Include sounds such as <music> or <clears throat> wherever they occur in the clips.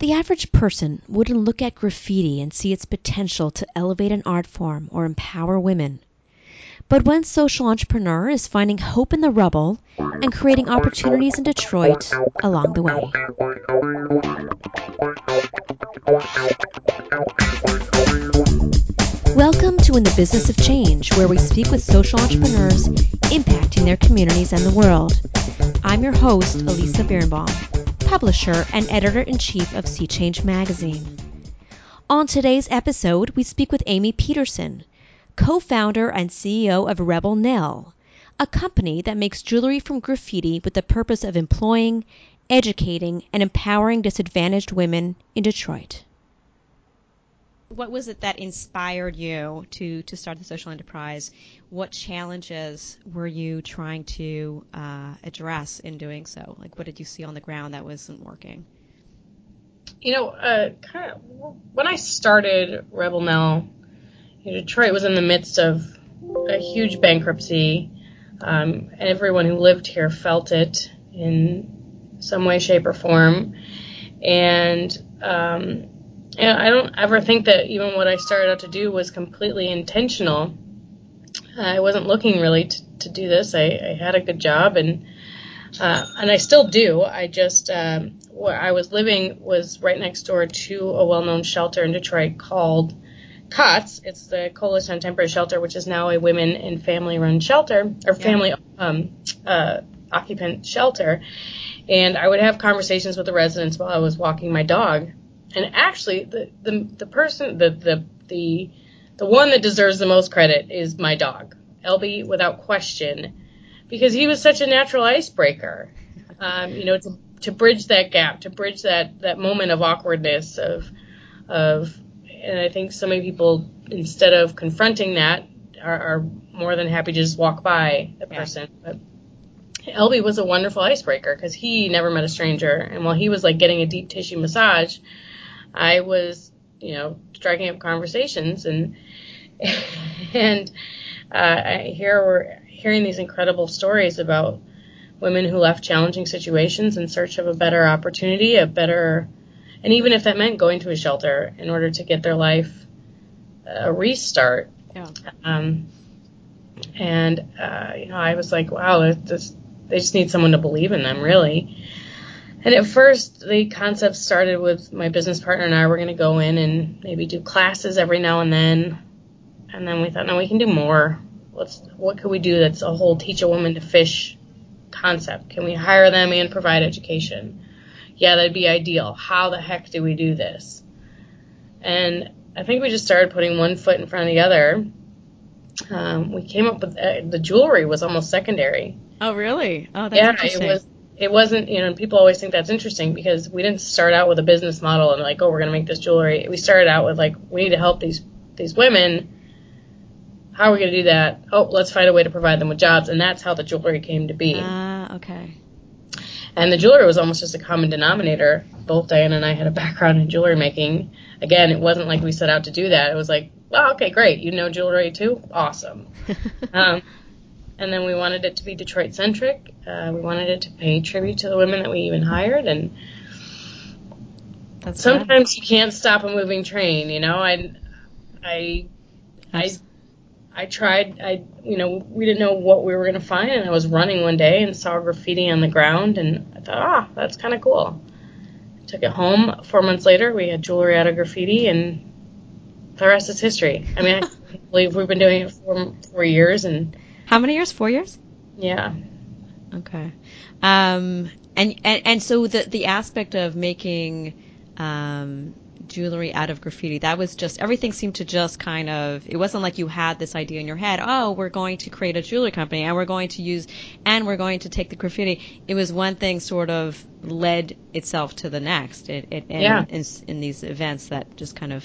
The average person wouldn't look at graffiti and see its potential to elevate an art form or empower women. But one social entrepreneur is finding hope in the rubble and creating opportunities in Detroit along the way. Welcome to In the Business of Change, where we speak with social entrepreneurs impacting their communities and the world. I'm your host, Elisa Birnbaum, publisher and editor in chief of SEE Change magazine. On today's episode, we speak with Amy Peterson, co founder and CEO of Rebel Nell, a company that makes jewelry from graffiti with the purpose of employing, educating, and empowering disadvantaged women in Detroit. What was it that inspired you to, to start the social enterprise? What challenges were you trying to uh, address in doing so? Like, what did you see on the ground that wasn't working? You know, uh, kind of when I started Rebel Nell, Detroit was in the midst of a huge bankruptcy, um, and everyone who lived here felt it in some way, shape, or form. And um, and I don't ever think that even what I started out to do was completely intentional. I wasn't looking really to, to do this. I, I had a good job and uh, and I still do. I just um, where I was living was right next door to a well-known shelter in Detroit called COTS. It's the Coalition on Temporary Shelter, which is now a women and family-run shelter or family um, uh, occupant shelter. And I would have conversations with the residents while I was walking my dog and actually, the, the, the person, the, the, the, the one that deserves the most credit is my dog, Elby, without question, because he was such a natural icebreaker. Um, you know, to, to bridge that gap, to bridge that, that moment of awkwardness of, of, and I think so many people, instead of confronting that, are, are more than happy to just walk by the person. Yeah. But Elby was a wonderful icebreaker because he never met a stranger. And while he was like getting a deep tissue massage, I was, you know, striking up conversations and <laughs> and uh, here we're hearing these incredible stories about women who left challenging situations in search of a better opportunity, a better, and even if that meant going to a shelter in order to get their life a restart. Yeah. Um, and uh, you know, I was like, wow, this, they just need someone to believe in them, really. And at first, the concept started with my business partner and I were going to go in and maybe do classes every now and then. And then we thought, no, we can do more. Let's, what could we do that's a whole teach a woman to fish concept? Can we hire them and provide education? Yeah, that'd be ideal. How the heck do we do this? And I think we just started putting one foot in front of the other. Um, we came up with uh, the jewelry was almost secondary. Oh, really? Oh, that's yeah, interesting. it was it wasn't, you know, people always think that's interesting because we didn't start out with a business model and like, oh, we're going to make this jewelry. We started out with like, we need to help these these women. How are we going to do that? Oh, let's find a way to provide them with jobs, and that's how the jewelry came to be. Ah, uh, okay. And the jewelry was almost just a common denominator. Both Diana and I had a background in jewelry making. Again, it wasn't like we set out to do that. It was like, oh, okay, great. You know jewelry too? Awesome. <laughs> um, and then we wanted it to be Detroit centric. Uh, we wanted it to pay tribute to the women that we even hired, and That's sometimes you can't stop a moving train. You know, I, I, I, I tried. I, you know, we didn't know what we were gonna find, and I was running one day and saw graffiti on the ground, and I thought, ah, that's kind of cool. I took it home. Four months later, we had jewelry out of graffiti, and the rest is history. I mean, I <laughs> believe we've been doing it for four years, and how many years? Four years? Yeah. Okay. Um, and, and, and so the, the aspect of making, um, jewelry out of graffiti, that was just, everything seemed to just kind of, it wasn't like you had this idea in your head, oh, we're going to create a jewelry company and we're going to use, and we're going to take the graffiti. It was one thing sort of led itself to the next. It, it, yeah. in, in these events that just kind of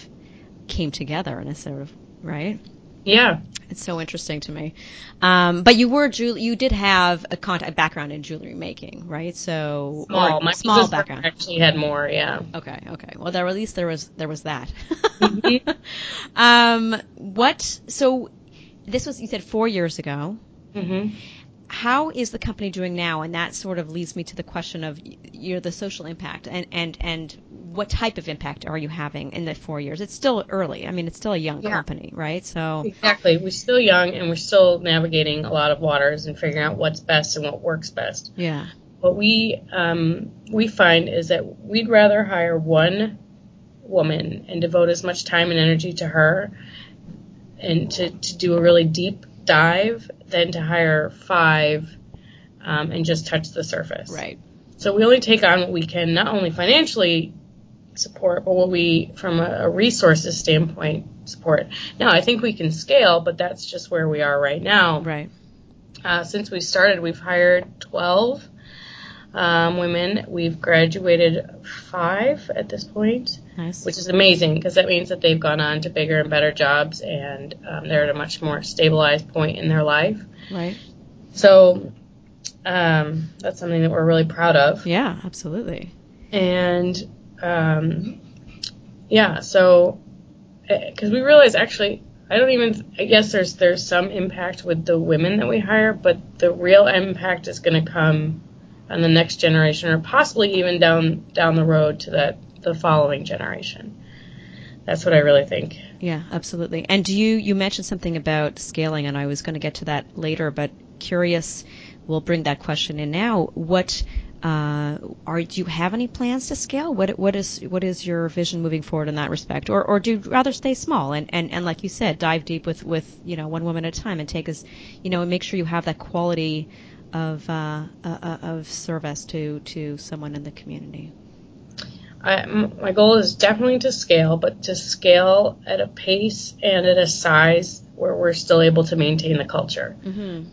came together in a sort of, right? Yeah. It's so interesting to me. Um, but you were you did have a contact background in jewelry making, right? So small, my small background. Actually, had more. Yeah. Okay. Okay. Well, there at least there was there was that. mm-hmm. <laughs> um, what? So this was you said four years ago. Mm-hmm. How is the company doing now? And that sort of leads me to the question of you know the social impact and and and what type of impact are you having in the four years? It's still early. I mean, it's still a young Yeah. company, right? So Exactly. We're still young and we're still navigating a lot of waters and figuring out what's best and what works best. yeah, What we um, we find is that we'd rather hire one woman and devote as much time and energy to her and to, to do a really deep dive than to hire five um, and just touch the surface. right. So we only take on what we can not only financially support, but what we, from a, a resources standpoint, support. Now, I think we can scale, but that's just where we are right now. Right. Uh, since we started, we've hired 12 um, women. We've graduated five at this point, Nice. which is amazing because that means that they've gone on to bigger and better jobs and um, they're at a much more stabilized point in their life. right. So um, that's something that we're really proud of. Yeah, absolutely. and um, yeah, so because we realize actually, I don't even. I guess there's there's some impact with the women that we hire, but the real impact is going to come on the next generation, or possibly even down down the road to that the following generation. That's what I really think. Yeah, absolutely. And do you you mentioned something about scaling, and I was going to get to that later, but curious. We'll bring that question in now. What uh, are do you have any plans to scale? What what is what is your vision moving forward in that respect, or or do you rather stay small and, and, and like you said, dive deep with with you know one woman at a time and take us, you know, and make sure you have that quality of uh, uh, uh, of service to to someone in the community. I, my goal is definitely to scale, but to scale at a pace and at a size where we're still able to maintain the culture. Mm-hmm.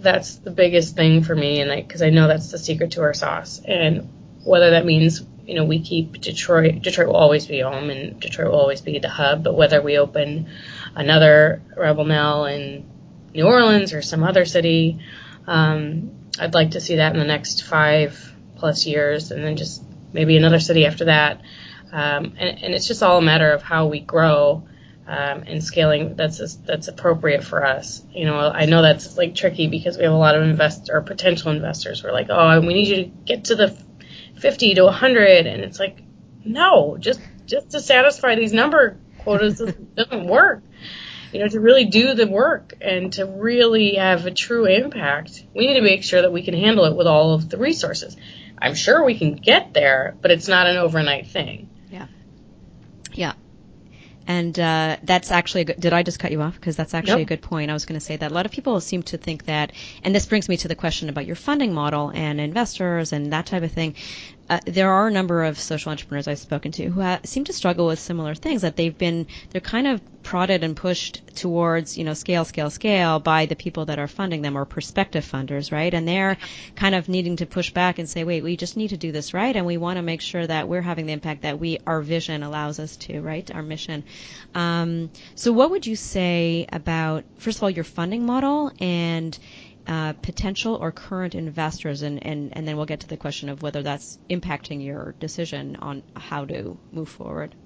that's the biggest thing for me, and because I, know that's the secret to our sauce. And whether that means you know we keep Detroit, Detroit will always be home, and Detroit will always be the hub. But whether we open another Rebel Nell in New Orleans or some other city, um, I'd like to see that in the next five plus years, and then just maybe another city after that. Um, and, and it's just all a matter of how we grow um, and scaling that's that's appropriate for us. You know, I know that's like tricky because we have a lot of invest or potential investors. We're like, oh, we need you to get to the 50 to 100, and it's like, no, just just to satisfy these number quotas doesn't, <laughs> doesn't work. You know, to really do the work and to really have a true impact, we need to make sure that we can handle it with all of the resources. I'm sure we can get there, but it's not an overnight thing. Yeah. Yeah. And uh, that's actually a good. Did I just cut you off? Because that's actually Nope. a good point. I was going to say that a lot of people seem to think that, and this brings me to the question about your funding model and investors and that type of thing. Uh, there are a number of social entrepreneurs I've spoken to who ha- seem to struggle with similar things. That they've been, they're kind of prodded and pushed towards, you know, scale, scale, scale by the people that are funding them or prospective funders, right? And they're kind of needing to push back and say, wait, we just need to do this right, and we want to make sure that we're having the impact that we, our vision allows us to, right? Our mission. Um, so, what would you say about, first of all, your funding model and uh, potential or current investors, and, and, and then we'll get to the question of whether that's impacting your decision on how to move forward.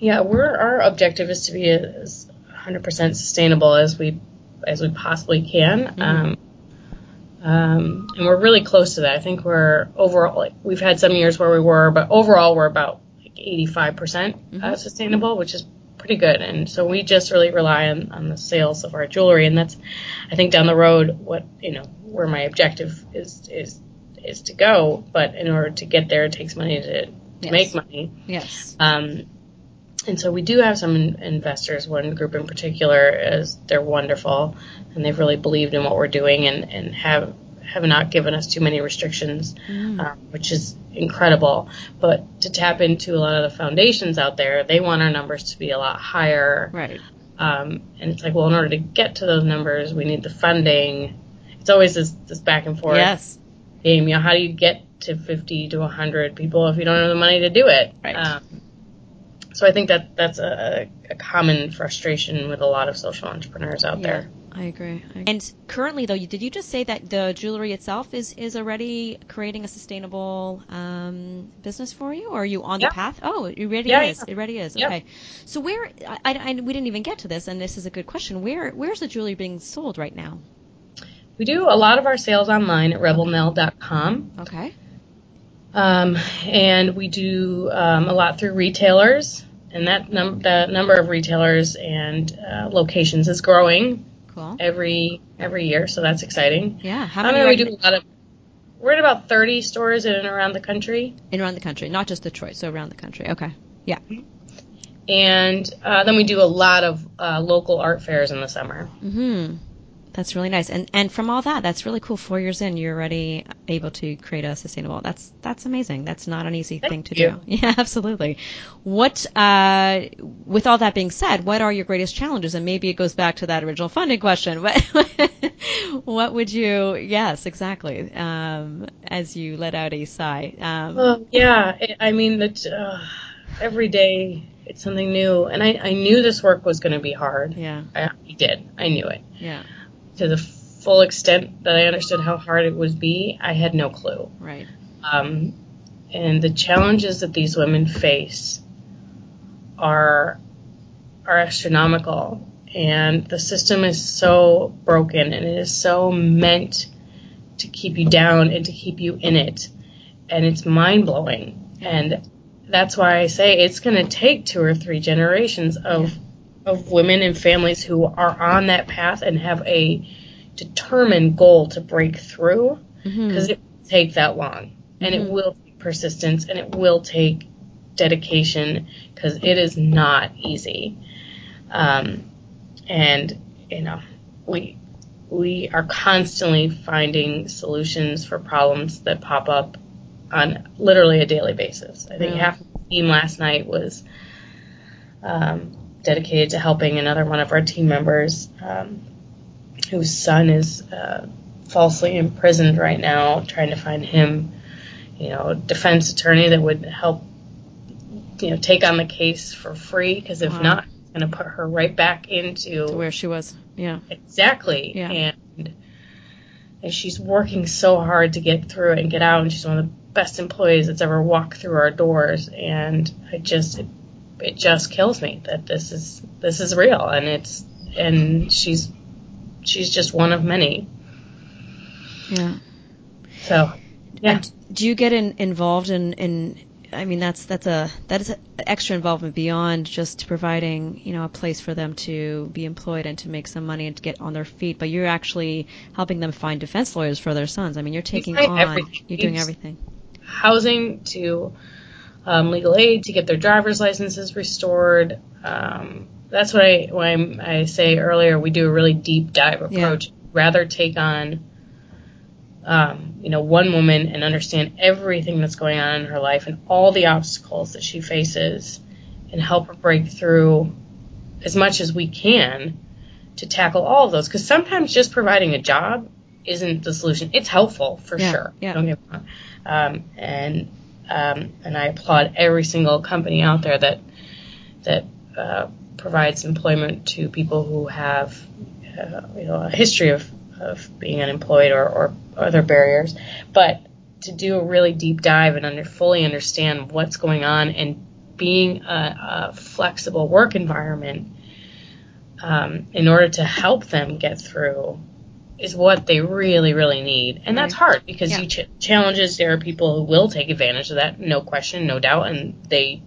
Yeah, we're our objective is to be as 100% sustainable as we as we possibly can. Um, um, and we're really close to that. I think we're overall like we've had some years where we were, but overall we're about like 85% uh, sustainable, which is pretty good. And so we just really rely on, on the sales of our jewelry, and that's I think down the road what you know where my objective is is is to go. But in order to get there, it takes money to, to Yes. make money. Yes. Um, and so we do have some in- investors. One group in particular is they're wonderful, and they've really believed in what we're doing, and, and have have not given us too many restrictions, um, which is incredible. But to tap into a lot of the foundations out there, they want our numbers to be a lot higher. Right. Um, and it's like, well, in order to get to those numbers, we need the funding. It's always this this back and forth Yes. game. You know, how do you get to 50 to 100 people if you don't have the money to do it? Right. Um, so I think that that's a, a common frustration with a lot of social entrepreneurs out Yeah, there. I agree. I- And currently, though, you, did you just say that the jewelry itself is, is already creating a sustainable um, business for you, or are you on Yeah. the path? Oh, it already Yeah, is. yeah. It already is. Yep. Okay. So where? I, I, I- we didn't even get to this, and this is a good question. Where Where's the jewelry being sold right now? we do a lot of our sales online at rebelnell.com. Okay. Um, and we do um, a lot through retailers, and that num- the number of retailers and uh, locations is growing Cool. every every year, so that's exciting. Yeah. How I many mean, we do a lot of. We're at about 30 stores in and around the country, in around the country? Not just Detroit, so around the country. Okay. Yeah. and uh, then we do a lot of uh, local art fairs in the summer. Hmm. That's really nice. And and from all that, that's really cool. Four years in, you're already able to create a sustainable. That's that's amazing. That's not an easy Thank thing to you. do. <laughs> Yeah, absolutely. What uh, with all that being said, what are your greatest challenges? And maybe it goes back to that original funding question. What <laughs> what would you? Yes, exactly. Um, as you let out a sigh. Um, Well, yeah, I- I mean that uh, every day it's something new, and I, I knew this work was going to be hard. yeah. I, I did. I knew it Yeah. To the full extent that I understood how hard it would be. I had no clue. Right. Um, and the challenges that these women face are are astronomical, and the system is so broken, and it is so meant to keep you down and to keep you in it, and it's mind blowing. And that's why I say it's going to take two or three generations of of women and families who are on that path and have a determined goal to break through because it will take that long and Mhm. it will take persistence and it will take dedication because it is not easy um, and you know we we are constantly finding solutions for problems that pop up on literally a daily basis i think Really? half the team last night was um, dedicated to helping another one of our team members um, whose son is uh, falsely imprisoned right now, trying to find him, you know, a defense attorney that would help, you know, take on the case for free. Because if Wow. not, it's going to put her right back into To where she was. Yeah. exactly. Yeah. And and she's working so hard to get through it and get out. And she's one of the best employees that's ever walked through our doors. And I just it, it just kills me that this is this is real and it's and she's she's just one of many. Yeah. So yeah. And do you get in, involved in, in I mean that's that's a that is a extra involvement beyond just providing you know a place for them to be employed and to make some money and to get on their feet, but you're actually helping them find defense lawyers for their sons. I mean you're taking on everything. you're doing everything. housing to um, legal aid to get their driver's licenses restored. Um, that's what I when I say earlier. We do a really deep dive Yeah. approach. Rather take on, um, you know, one woman and understand everything that's going on in her life and all the obstacles that she faces, and help her break through as much as we can to tackle all of those. Because sometimes just providing a job isn't the solution. It's helpful for Yeah, sure. yeah. Don't get me wrong. Um, and um, and I applaud every single company out there that that uh, provides employment to people who have uh, you know a history of, of being unemployed or, or other barriers. But to do a really deep dive and under, fully understand what's going on and being a, a flexible work environment um, in order to help them get through is what they really, really need. And that's hard because Yeah. you ch- challenges, there are people who will take advantage of that, no question, no doubt, and they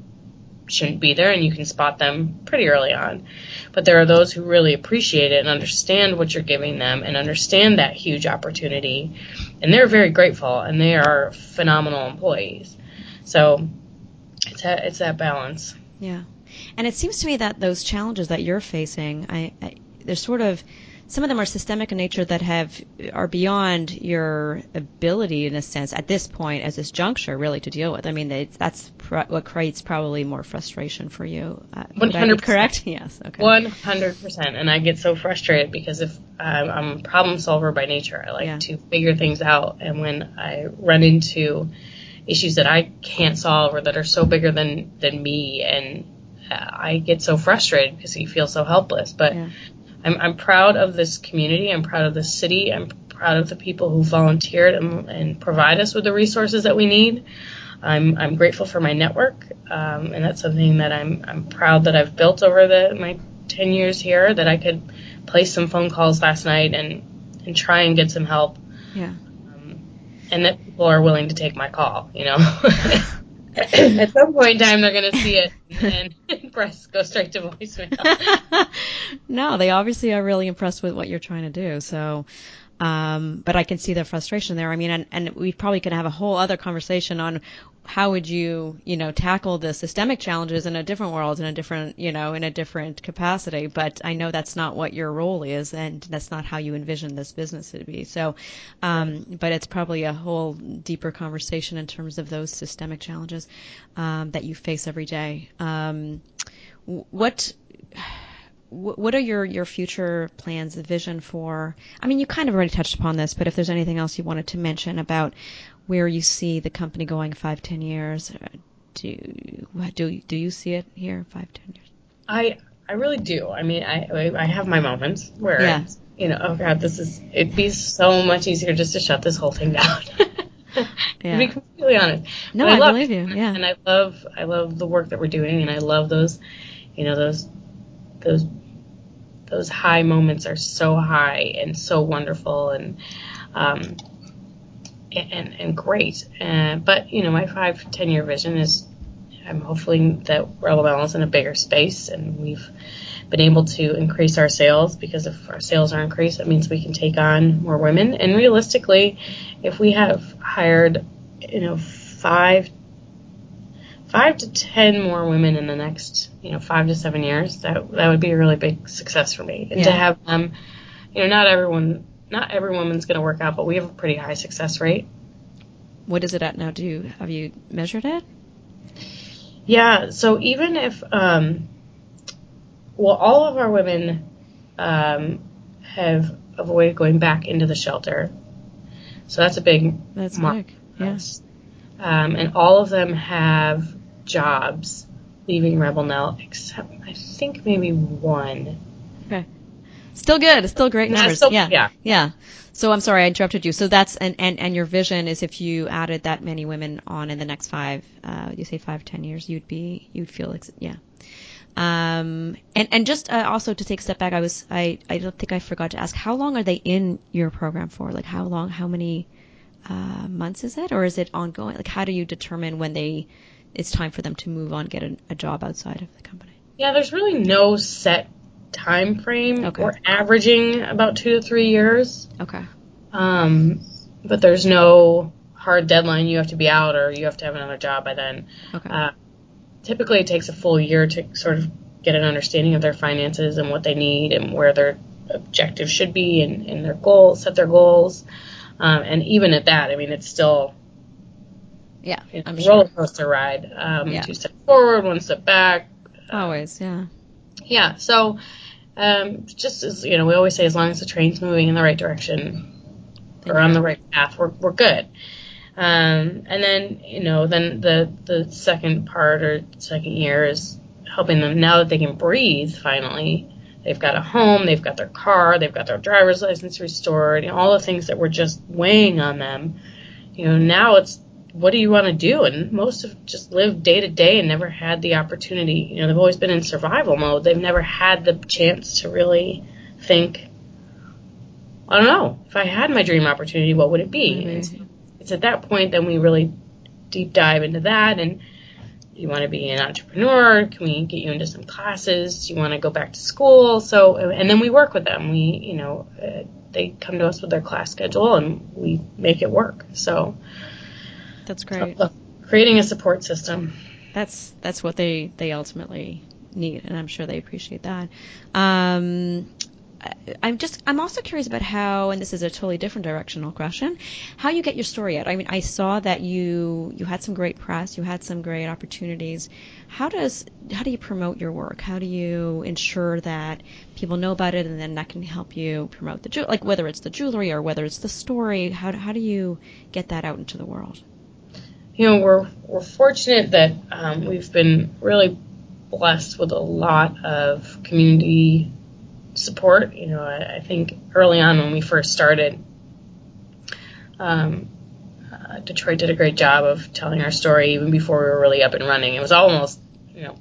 shouldn't be there and you can spot them pretty early on. But there are those who really appreciate it and understand what you're giving them and understand that huge opportunity. And they're very grateful and they are phenomenal employees. So it's that, it's that balance. Yeah, and it seems to me that those challenges that you're facing, I, I they're sort of some of them are systemic in nature that have are beyond your ability in a sense at this point as this juncture really to deal with. I mean, that's pr- what creates probably more frustration for you. Uh, be 100%. correct? Yes. Okay. One hundred percent, and I get so frustrated because if I'm, I'm a problem solver by nature, I like Yeah. to figure things out, and when I run into issues that I can't solve or that are so bigger than than me, and uh, I get so frustrated because you feel so helpless. But Yeah. I'm, I'm proud of this community. I'm proud of this city. I'm proud of the people who volunteered and, and provide us with the resources that we need. I'm, I'm grateful for my network, um, and that's something that I'm, I'm proud that I've built over the my 10 years here. That I could place some phone calls last night and and try and get some help. Yeah. Um, and that people are willing to take my call, you know. <laughs> <clears throat> At some point in time, they're going to see it and, <laughs> press go straight to voicemail. <laughs> no, they obviously are really impressed with what you're trying to do. So, um, but I can see the frustration there. I mean, and, and we probably could have a whole other conversation on how would you, you know, tackle the systemic challenges in a different world, in a different, you know, in a different capacity. But I know that's not what your role is, and that's not how you envision this business to be. So, um, but it's probably a whole deeper conversation in terms of those systemic challenges um, that you face every day. Um, what what are your, your future plans, the vision for? I mean, you kind of already touched upon this, but if there's anything else you wanted to mention about where you see the company going five, ten years, do do do you see it here five, ten years? I I really do. I mean, I I have my moments where yeah. you know, oh god, this is it'd be so much easier just to shut this whole thing down. <laughs> yeah. to be completely honest. No, I, I believe it. you. Yeah. And I love I love the work that we're doing, and I love those, you know, those those those high moments are so high and so wonderful and um, and, and great. Uh, but you know, my five ten year vision is I'm hopefully that Rebel is in a bigger space and we've been able to increase our sales because if our sales are increased, that means we can take on more women. And realistically, if we have hired, you know, five five to ten more women in the next, you know, five to seven years, that that would be a really big success for me. And yeah. to have them, you know, not everyone, not every woman's going to work out, but we have a pretty high success rate. What is it at now? Do you have you measured it? Yeah. So even if, um, well, all of our women um, have avoided going back into the shelter. So that's a big. That's mark. big. Yes. Um, and all of them have jobs leaving Rebel Nell, except I think maybe one. Still good. Still great numbers. Still, yeah. Yeah. Yeah. So I'm sorry I interrupted you. So that's and, and, and your vision is if you added that many women on in the next five, uh, you say five ten years, you'd be you'd feel like yeah. Um, and and just uh, also to take a step back, I was I I don't think I forgot to ask how long are they in your program for? Like how long? How many uh, months is it, or is it ongoing? Like how do you determine when they it's time for them to move on, get a, a job outside of the company? Yeah, there's really no set time frame. Okay. We're averaging about two to three years. Okay. Um, but there's no hard deadline. You have to be out or you have to have another job by then. Okay. Uh, typically, it takes a full year to sort of get an understanding of their finances and what they need and where their objectives should be and, and their goals, set their goals. Um, and even at that, I mean, it's still yeah, it's I'm a roller coaster ride. Um, yeah. Two steps forward, one step back. Always, yeah. Yeah. So, um, just as you know, we always say, as long as the train's moving in the right direction or on the right path, we're we're good. Um, and then you know, then the the second part or second year is helping them now that they can breathe finally. They've got a home, they've got their car, they've got their driver's license restored, you know, all the things that were just weighing on them. You know, now it's what do you want to do? And most have just lived day to day and never had the opportunity. You know, they've always been in survival mode. They've never had the chance to really think, I don't know, if I had my dream opportunity, what would it be? Mm-hmm. So it's at that point then we really deep dive into that and you want to be an entrepreneur? Can we get you into some classes? Do you want to go back to school? So, and then we work with them. We, you know, uh, they come to us with their class schedule and we make it work. So, that's great. <laughs> creating a support system. That's that's what they they ultimately need, and I'm sure they appreciate that. Um, I'm just I'm also curious about how, and this is a totally different directional question, how you get your story out. I mean, I saw that you you had some great press, you had some great opportunities. How does how do you promote your work? How do you ensure that people know about it, and then that can help you promote the like whether it's the jewelry or whether it's the story? How how do you get that out into the world? You know, we're we're fortunate that um, we've been really blessed with a lot of community support. You know, I, I think early on when we first started, um, uh, Detroit did a great job of telling our story even before we were really up and running. It was almost, you know,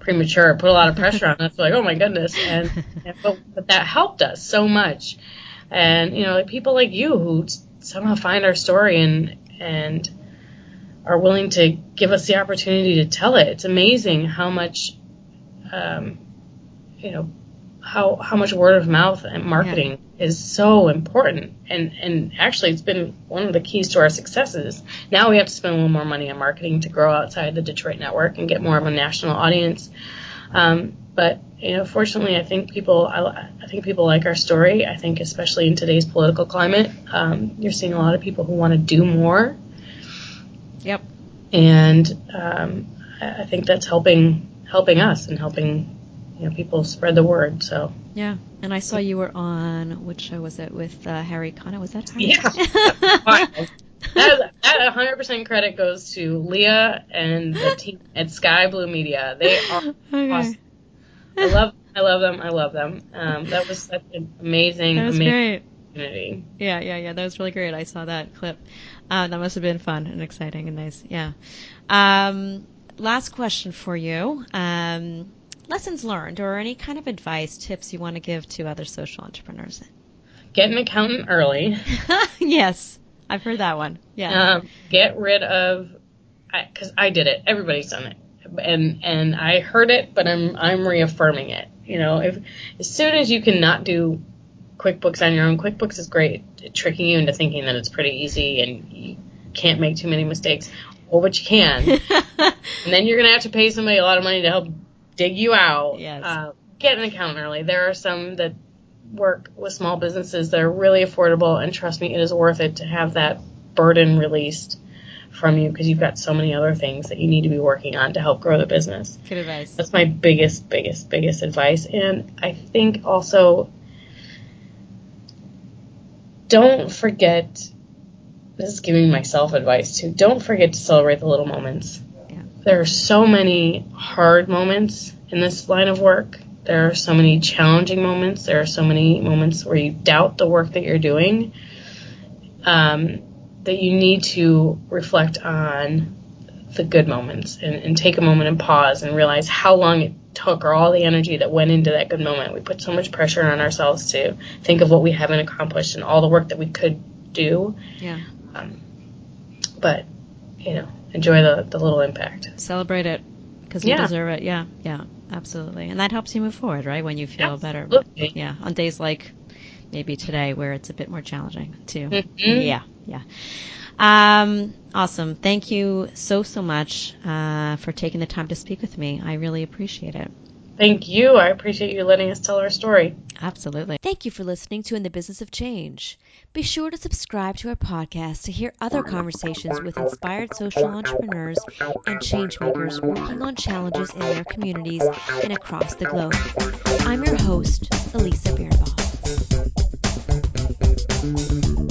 premature. Put a lot of pressure on us. Like, oh my goodness, and, and but, but that helped us so much. and you know, like people like you who somehow find our story and and are willing to give us the opportunity to tell it. It's amazing how much, um, you know, how how much word of mouth and marketing yeah. is so important. And and actually, it's been one of the keys to our successes. Now we have to spend a little more money on marketing to grow outside the Detroit network and get more of a national audience. Um, but you know, fortunately, I think people I, I, think people like our story. I think especially in today's political climate, um, you're seeing a lot of people who want to do more. Yep. And um, I think that's helping helping us and helping you know people spread the word. So yeah, and I saw you were on which show was it with uh, Harry Connick? Was that Harry? Yeah. <laughs> that, that 100% credit goes to Leah and the team at Sky Blue Media. They are <laughs> okay. awesome. I love I love them. I love them. Um, that was such an amazing, that was amazing great. Opportunity. Yeah, yeah, yeah. That was really great. I saw that clip. Uh, that must have been fun and exciting and nice. Yeah. Um, last question for you. Um, lessons learned or any kind of advice, tips you want to give to other social entrepreneurs? Get an accountant early. <laughs> yes, I've heard that one. Yeah. Um, get rid of, because I, I did it. Everybody's done it, and and I heard it, but I'm I'm reaffirming it. You know, if as soon as you cannot do QuickBooks on your own, QuickBooks is great at tricking you into thinking that it's pretty easy and you can't make too many mistakes. Well, but you can, <laughs> and then you're gonna have to pay somebody a lot of money to help dig you out. Yes. Uh, get an accountant early. There are some that work with small businesses that are really affordable, and trust me, it is worth it to have that burden released from you because you've got so many other things that you need to be working on to help grow the business. Good advice. That's my biggest, biggest, biggest advice. And I think also don't forget this is giving myself advice too. Don't forget to celebrate the little moments. Yeah. There are so many hard moments in this line of work there are so many challenging moments. There are so many moments where you doubt the work that you're doing um, that you need to reflect on the good moments and, and take a moment and pause and realize how long it took or all the energy that went into that good moment. We put so much pressure on ourselves to think of what we haven't accomplished and all the work that we could do. Yeah. Um, but, you know, enjoy the, the little impact. Celebrate it because you Yeah. deserve it. Yeah, yeah, absolutely. And that helps you move forward, right? When you feel better. Yeah, on days like maybe today where it's a bit more challenging too. Mhm. Yeah, yeah. Um, awesome. Thank you so, so much uh, for taking the time to speak with me. I really appreciate it. Thank you. I appreciate you letting us tell our story. Absolutely. Thank you for listening to In the Business of Change. Be sure to subscribe to our podcast to hear other conversations with inspired social entrepreneurs and changemakers working on challenges in their communities and across the globe. I'm your host, Elisa Birnbaum.